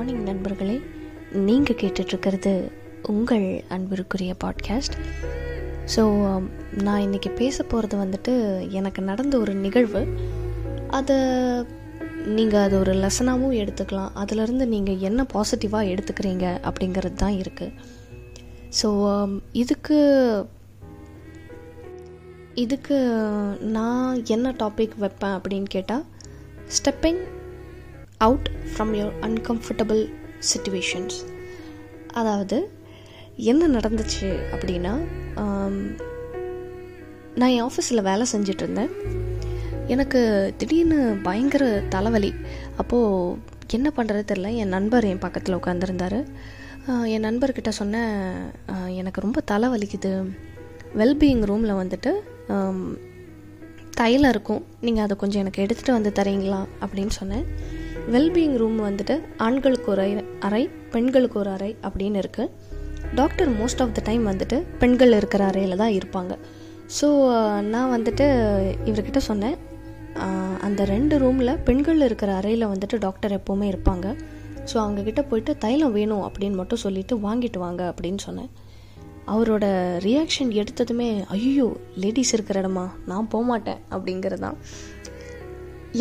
Morning நண்பர்களே நீங்கள் கேட்டுட்ருக்கிறது உங்கள் அன்பிற்குரிய பாட்காஸ்ட் ஸோ um, நான் இன்றைக்கி பேச போகிறது வந்துட்டு எனக்கு நடந்த ஒரு நிகழ்வு. அதை நீங்கள் அது ஒரு லெசனாகவும் எடுத்துக்கலாம். அதிலிருந்து நீங்கள் என்ன பாசிட்டிவாக எடுத்துக்கிறீங்க அப்படிங்கிறது தான் இருக்குது ஸோ um, இதுக்கு இதுக்கு நான் என்ன டாபிக் வைப்பேன் அப்படின்னு கேட்டால் stepping out from your uncomfortable situations அதாவது என்ன நடந்துச்சு அப்படின்னா நான் என் ஆஃபீஸில் வேலை செஞ்சுட்டு இருந்தேன் எனக்கு திடீர்னு பயங்கர தலைவலி. அப்போது என்ன பண்ணுறது தெரில என் நண்பர் என் பக்கத்தில் உட்காந்துருந்தார் என் நண்பர்கிட்ட சொன்னேன் எனக்கு ரொம்ப தலைவலிக்குது. வெல்பீயிங் ரூமில் வந்துட்டு தைலம் இருக்கும். நீங்கள் அதை கொஞ்சம் எனக்கு எடுத்துகிட்டு வந்து தரீங்களா? அப்படின்னு சொன்னேன். வெல்பீயிங் ரூம் வந்துட்டு ஆண்களுக்கு ஒரு அறை- பெண்களுக்கு ஒரு அறை அப்படின்னு இருக்குது doctor most of the time வந்துட்டு பெண்கள் இருக்கிற அறையில் தான் இருப்பாங்க. ஸோ நான் வந்துட்டு இவர்கிட்ட சொன்னேன். அந்த ரெண்டு ரூமில் பெண்கள் இருக்கிற அறையில் வந்துட்டு டாக்டர் எப்போவுமே இருப்பாங்க. ஸோ அவங்கக்கிட்ட போயிட்டு தைலம் வேணும் அப்படின்னு மட்டும் சொல்லிவிட்டு வாங்கிட்டு வாங்க அப்படின்னு சொன்னேன். அவரோட ரியாக்ஷன் எடுத்ததுமே ஐயோ லேடிஸ் இருக்கிற இடமா? நான் போக மாட்டேன் அப்படிங்கிறது தான்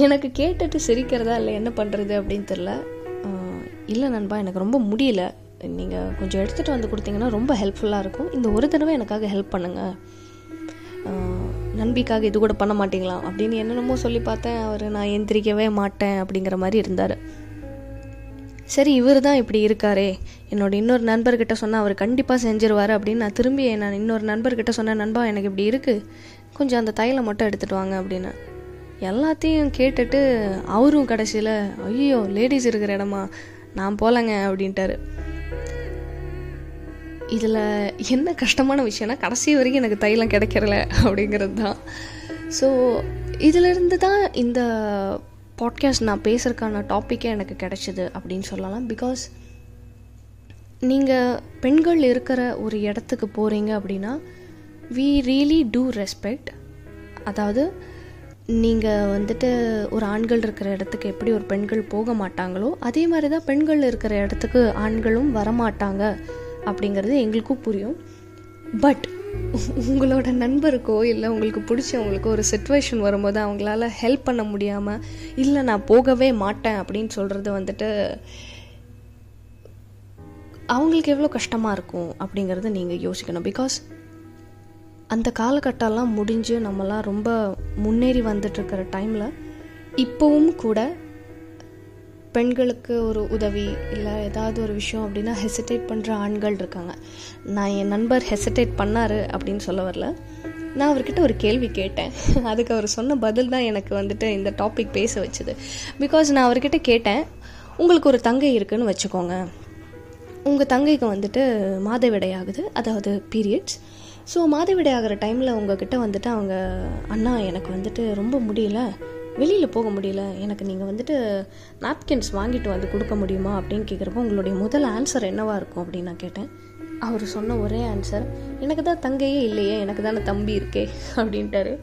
எனக்கு கேட்டுட்டு சிரிக்கிறதா இல்லை என்ன பண்ணுறது அப்படின்னு தெரில இல்லை நண்பா எனக்கு ரொம்ப முடியல. நீங்கள் கொஞ்சம் எடுத்துகிட்டு வந்து கொடுத்தீங்கன்னா ரொம்ப ஹெல்ப்ஃபுல்லாக இருக்கும். இந்த ஒரு தடவை எனக்காக ஹெல்ப் பண்ணுங்கள் நண்பிக்காக இது கூட பண்ண மாட்டீங்களா? அப்படின்னு என்னென்னமோ சொல்லி பார்த்தேன். அவர் நான் எந்திரிக்கவே மாட்டேன் அப்படிங்கிற மாதிரி இருந்தார். சரி இவர் தான் இப்படி இருக்காரே. என்னோட இன்னொரு நண்பர்கிட்ட சொன்னால் அவர் கண்டிப்பாக செஞ்சிருவார் அப்படின்னு நான் திரும்பி நான் இன்னொரு நண்பர்கிட்ட சொன்னேன் நண்பா எனக்கு இப்படி இருக்குது கொஞ்சம் அந்த தையலை மட்டும் எடுத்துகிட்டு வாங்க அப்படின்னு. எல்லாத்தையும் கேட்டுட்டு அவரும் கடைசியில் ஐயோ லேடிஸ் இருக்கிற இடமா? நான் போகலங்க அப்படின்ட்டாரு. இதில் என்ன கஷ்டமான விஷயம்னா கடைசி வரைக்கும் எனக்கு தைலம் கிடைக்கிறல அப்படிங்கிறது தான். ஸோ இதிலிருந்து தான் இந்த பாட்காஸ்ட் நான் பேசுகிறதுக்கான டாப்பிக்கே எனக்கு கிடைச்சிது அப்படின்னு சொல்லலாம். பிகாஸ் நீங்கள் பெண்கள் இருக்கிற ஒரு இடத்துக்கு போகிறீங்க அப்படின்னா வி ரியலி டூ ரெஸ்பெக்ட் அதாவது நீங்கள் வந்துட்டு ஒரு ஆண்கள் இருக்கிற இடத்துக்கு எப்படி ஒரு பெண்கள் போக மாட்டாங்களோ அதே மாதிரி தான் பெண்கள் இருக்கிற இடத்துக்கு ஆண்களும் வரமாட்டாங்க அப்படிங்கிறது எங்களுக்கும் புரியும். பட் உங்களோட நண்பருக்கோ இல்லை உங்களுக்கு பிடிச்சவங்களுக்கோ ஒரு சுச்சுவேஷன் வரும்போது அவங்களால ஹெல்ப் பண்ண முடியாமல் இல்லை நான் போகவே மாட்டேன் அப்படின்னு சொல்கிறது வந்துட்டு அவங்களுக்கு எவ்வளோ கஷ்டமாக இருக்கும் அப்படிங்கிறத நீங்கள் யோசிக்கணும். பிகாஸ் அந்த காலகட்டம்லாம் முடிஞ்சு நம்மலாம் ரொம்ப முன்னேறி வந்துட்டுருக்கிற டைமில் இப்போவும் கூட பெண்களுக்கு ஒரு உதவி இல்லை ஏதாவது ஒரு விஷயம் அப்படின்னா ஹெசிடேட் பண்ணுற ஆண்கள் இருக்காங்க. நான் என் நண்பர் ஹெசிடேட் பண்ணார் அப்படின்னு சொல்ல வரல. நான் அவர்கிட்ட ஒரு கேள்வி கேட்டேன். அதுக்கு அவர் சொன்ன பதில் தான் எனக்கு வந்துட்டு இந்த டாபிக் பேச வச்சுது. பிகாஸ் நான் அவர்கிட்ட கேட்டேன் உங்களுக்கு ஒரு தங்கை இருக்குன்னு வச்சுக்கோங்க. உங்கள் தங்கைக்கு வந்துட்டு மாதவிடை ஆகுது. அதாவது பீரியட்ஸ் ஸோ மாதவிடை ஆகிற டைமில் உங்ககிட்ட வந்துட்டு அவங்க அண்ணா எனக்கு வந்துட்டு ரொம்ப முடியல. வெளியில் போக முடியல. எனக்கு நீங்கள் வந்துட்டு நாப்கின்ஸ் வாங்கிட்டு வந்து கொடுக்க முடியுமா? அப்படின்னு கேட்குறப்போ உங்களுடைய முதல் ஆன்சர் என்னவாக இருக்கும் அப்படின்னு நான் கேட்டேன். அவர் சொன்ன ஒரே ஆன்சர் எனக்கு தான் தங்கையே இல்லையே. எனக்கு தானே தம்பி இருக்கே. அப்படின்ட்டாரு.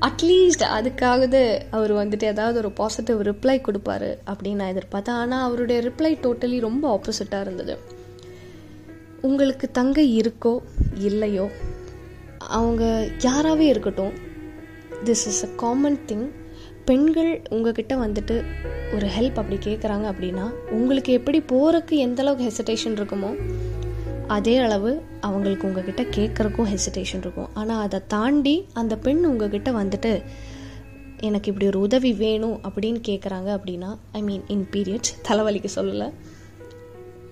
அட்லீஸ்ட் அதுக்காவது அவர் வந்துட்டு ஏதாவது ஒரு பாசிட்டிவ் ரிப்ளை கொடுப்பாரு அப்படின்னு நான் எதிர்பார்த்தேன். ஆனால் அவருடைய ரிப்ளை டோட்டலி ரொம்ப ஆப்போசிட்டாக இருந்தது. உங்களுக்கு தங்கை இருக்கோ இல்லையோ அவங்க யாராகவே இருக்கட்டும் this is a common thing பெண்கள் உங்ககிட்ட வந்துட்டு ஒரு ஹெல்ப் அப்படி கேட்குறாங்க அப்படின்னா உங்களுக்கு எப்படி போகிறக்கு எந்த அளவுக்கு ஹெசிடேஷன் இருக்குமோ அதே அளவு அவங்களுக்கு உங்ககிட்ட கேட்குறக்கும் ஹெசிடேஷன் இருக்கும். ஆனால் அதை தாண்டி அந்த பெண் உங்ககிட்ட வந்துட்டு எனக்கு இப்படி ஒரு உதவி வேணும் அப்படின்னு கேட்குறாங்க அப்படின்னா ஐ மீன் இன் பீரியட்ஸ் தலைவலிக்கு சொல்லலை.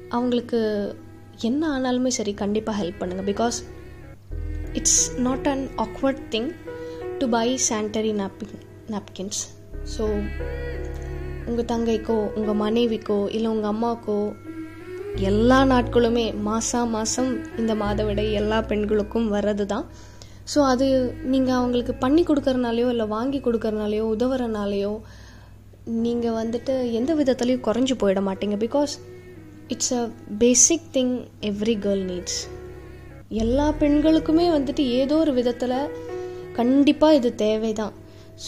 அவங்களுக்கு என்ன ஆனாலுமே சரி கண்டிப்பாக ஹெல்ப் பண்ணுங்கள் because it's not an awkward thing to buy sanitary napkin napkins so உங்கள் தங்கைக்கோ உங்கள் மனைவிக்கோ இல்லை உங்கள் அம்மாவுக்கோ எல்லா நாட்களுமே மாதம் மாதம் இந்த மாதவிடை எல்லா பெண்களுக்கும் வர்றது தான் ஸோ அது நீங்கள் அவங்களுக்கு பண்ணி கொடுக்கறனாலையோ இல்லை வாங்கி கொடுக்கறனாலையோ உதவுறனாலையோ நீங்கள் வந்துட்டு எந்த விதத்துலேயும் குறைஞ்சி போயிட மாட்டீங்க. Because it's a basic thing every girl needs எல்லா பெண்களுக்குமே வந்துட்டு ஏதோ ஒரு விதத்தில் கண்டிப்பாக இது தேவை தான்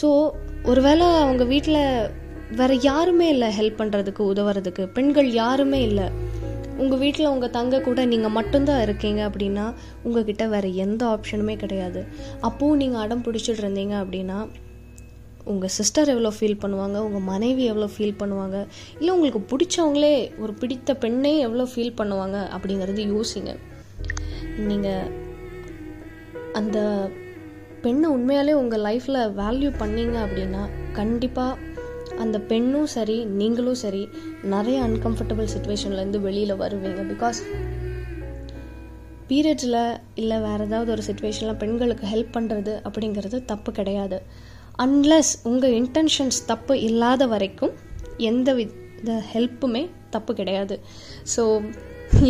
ஸோ ஒருவேளை அவங்க வீட்டில் வேற யாருமே இல்லை ஹெல்ப் பண்ணுறதுக்கு உதவுறதுக்கு பெண்கள் யாருமே இல்லை. உங்கள் வீட்டில் உங்கள் தங்க கூட நீங்கள் மட்டும்தான் இருக்கீங்க அப்படின்னா உங்ககிட்ட வேற எந்த ஆப்ஷனுமே கிடையாது. அப்போவும் நீங்கள் அடம் பிடிச்சிட்டு இருந்தீங்க அப்படின்னா உங்கள் சிஸ்டர் எவ்வளோ ஃபீல் பண்ணுவாங்க? உங்கள் மனைவி எவ்வளோ ஃபீல் பண்ணுவாங்க? இல்லை உங்களுக்கு பிடிச்சவங்களே ஒரு பிடித்த பெண்ணே எவ்வளோ ஃபீல் பண்ணுவாங்க? அப்படிங்கிறது யோசிங்க. நீங்கள் அந்த பெண்ணை உண்மையாலே உங்கள் லைஃப்பில் வேல்யூ பண்ணீங்க அப்படின்னா கண்டிப்பாக அந்த பெண்ணும் சரி நீங்களும் சரி நிறைய அன்கம்ஃபர்டபுள் சுச்சுவேஷன்லேருந்து வெளியில் வருவீங்க. பிகாஸ் பீரியட்ஸில் இல்லை வேறு ஏதாவது ஒரு சுச்சுவேஷனில் பெண்களுக்கு ஹெல்ப் பண்ணுறது அப்படிங்கிறது தப்பு கிடையாது. அன்லஸ் உங்கள் இன்டென்ஷன்ஸ் தப்பு இல்லாத வரைக்கும் எந்த வித ஹெல்ப்புமே தப்பு கிடையாது. ஸோ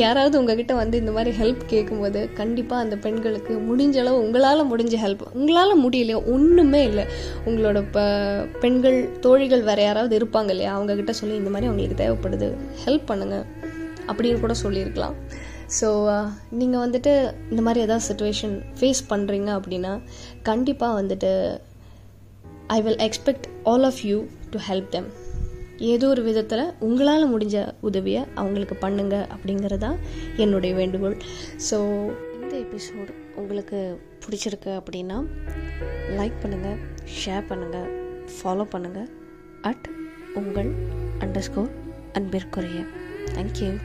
யாராவது உங்ககிட்ட வந்து இந்த மாதிரி ஹெல்ப் கேட்கும்போது கண்டிப்பாக அந்த பெண்களுக்கு முடிஞ்ச அளவு உங்களால் முடிஞ்ச ஹெல்ப் உங்களால் முடியலையோ ஒன்றுமே இல்லை. உங்களோட இப்போ பெண்கள் தோழிகள் வேறு யாராவது இருப்பாங்க இல்லையா அவங்கக்கிட்ட சொல்லி இந்த மாதிரி அவங்களுக்கு தேவைப்படுது ஹெல்ப் பண்ணுங்கள் அப்படின்னு கூட சொல்லியிருக்கலாம். ஸோ நீங்கள் வந்துட்டு இந்த மாதிரி ஏதாவது சுச்சுவேஷன் ஃபேஸ் பண்ணுறீங்க அப்படின்னா கண்டிப்பாக வந்துட்டு I will expect all of you to help them ஏதோ ஒரு விதத்தில் உங்களால் முடிஞ்ச உதவியை அவங்களுக்கு பண்ணுங்க தான் என்னுடைய வேண்டுகோள். ஸோ இந்த எபிசோடு உங்களுக்கு பிடிச்சிருக்கு அப்படின்னா லைக் பண்ணுங்கள் ஷேர் பண்ணுங்கள் ஃபாலோ பண்ணுங்கள் அட் உங்கள் அண்டர்ஸ்கோர் அன்பிற்குரிய. தேங்க்யூ